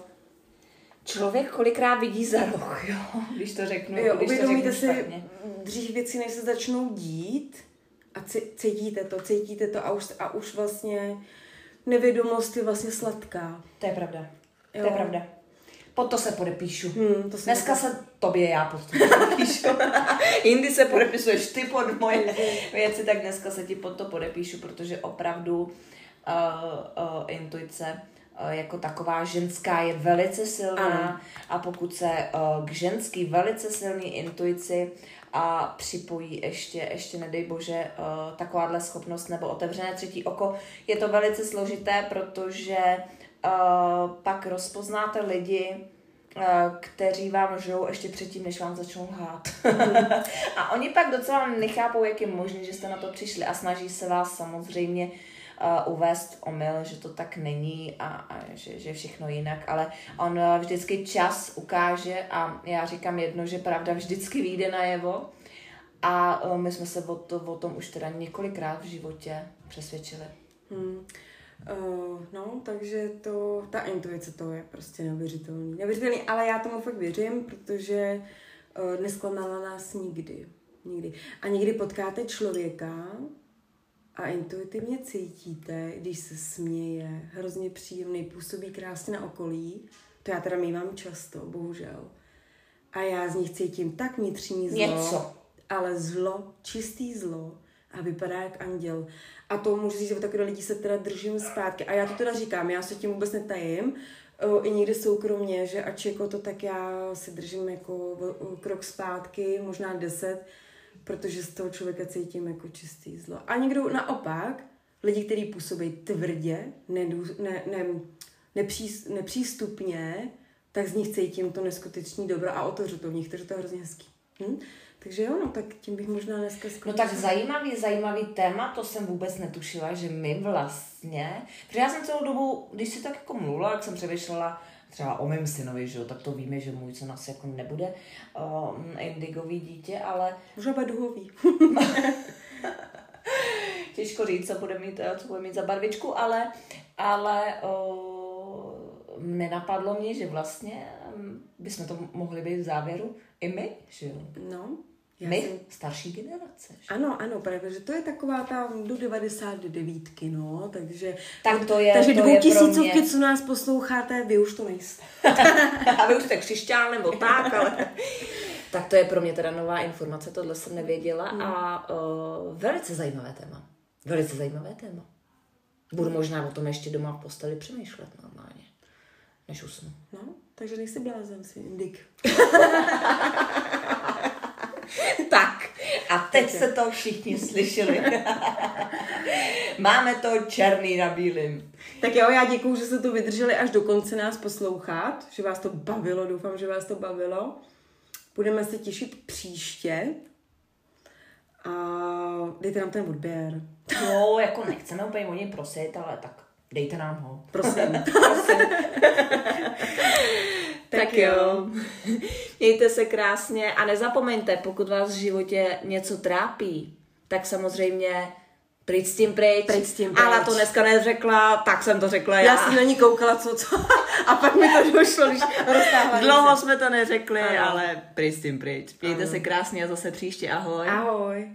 B: člověk kolikrát vidí za roh, jo, když to řeknu,
A: Jo,
B: když to
A: uvědomíte
B: řeknu
A: si
B: špatně.
A: dřív věci, než se začnou dít a cítíte to, cítíte to a už, a už vlastně nevědomost je vlastně sladká.
B: To je pravda, to
A: Jo.
B: je pravda. Pod to se podepíšu.
A: Hmm, to jsem
B: Dneska
A: taky-
B: se tobě já pod to podepíšu. Jindy se podepisuješ ty pod moje věci, tak dneska se ti pod to podepíšu, protože opravdu uh, uh, intuice uh, jako taková ženská je velice silná
A: Ano.
B: a pokud se uh, k ženský velice silný intuici a připojí ještě, ještě nedej bože, uh, takováhle schopnost nebo otevřené třetí oko, je to velice složité, protože uh, pak rozpoznáte lidi, uh, kteří vám žijou ještě předtím, než vám začnou lhát. a oni pak docela nechápou, jak je možné, že jste na to přišli a snaží se vás samozřejmě uh, uvést v omyl, že to tak není a, a že, že všechno jinak, ale on uh, vždycky čas ukáže a já říkám jedno, že pravda vždycky vyjde najevo a uh, my jsme se o, to, o tom už teda několikrát v životě přesvědčili.
A: Hmm. Uh, no, takže to, ta intuice, to je prostě neuvěřitelný. Neuvěřitelný, ale já tomu fakt věřím, protože uh, nesklamala nás nikdy. Nikdy. A někdy potkáte člověka a intuitivně cítíte, když se směje, hrozně příjemný, působí krásně na okolí. To já teda mývám často, bohužel. A já z nich cítím tak vnitřní zlo.
B: Něco.
A: Ale zlo, čistý zlo a vypadá jak anděl. A to můžu říct, že od takové lidi se teda držím zpátky. A já to teda říkám, já se tím vůbec netajím. O, I někde soukromně, že ač jako to, tak já si držím jako krok zpátky, možná deset, protože z toho člověka cítím jako čistý zlo. A někdo naopak, lidi, kteří působí tvrdě, nedů, ne, ne, nepří, nepřístupně, tak z nich cítím to neskutečný dobro a otevřu to v nich, takže to je hrozně hezký. Hm? Takže jo, no tak tím bych možná dneska
B: No
A: skončila.
B: tak zajímavý, zajímavý téma, to jsem vůbec netušila, že my vlastně, protože já jsem celou dobu, když si tak jako mluvila, jak jsem přemýšlela třeba o mém synovi, že jo, tak to víme, že můj syn asi jako nebude um, indigový dítě, ale
A: bude duhový.
B: těžko říct, co bude mít, co bude mít za barvičku, ale, ale o, nenapadlo mě, že vlastně mm, bychom to mohli být v závěru i my, že jo.
A: No, Já
B: My,
A: jsem-
B: starší generace. že?
A: Ano, ano, protože to je taková ta do 99, no, takže...
B: Tak to je-
A: takže
B: to
A: dvoutisícovky,
B: mě-
A: co nás posloucháte, vy už to nejste.
B: A vy už jste křišťál nebo tak, ale... tak to je pro mě teda nová informace, tohle jsem nevěděla a uh, velice zajímavé téma. Velice zajímavé téma. Budu možná o tom ještě doma v posteli přemýšlet normálně, než usnu.
A: No, takže nejsi blázen, si indik.
B: A teď se to všichni slyšeli. Máme to černý na bílým.
A: Tak jo, já děkuju, že jste to vydrželi až do konce nás poslouchat, že vás to bavilo, doufám, že vás to bavilo. Budeme se těšit příště a dejte nám ten odběr.
B: Jo, jako nechceme úplně o něj prosit, ale tak dejte nám ho.
A: Prosím.
B: Tak jo. Mějte se krásně a nezapomeňte, pokud vás v životě něco trápí, tak samozřejmě pryč s tím pryč.
A: Pryč s tím pryč.
B: Ale to dneska neřekla, tak jsem to řekla já.
A: Já jsem na ní koukala, co co. A pak mi to došlo, když
B: Dlouho
A: se.
B: jsme to neřekli,
A: Ano.
B: ale pryč s tím pryč. Mějte se krásně a zase příště. Ahoj.
A: Ahoj.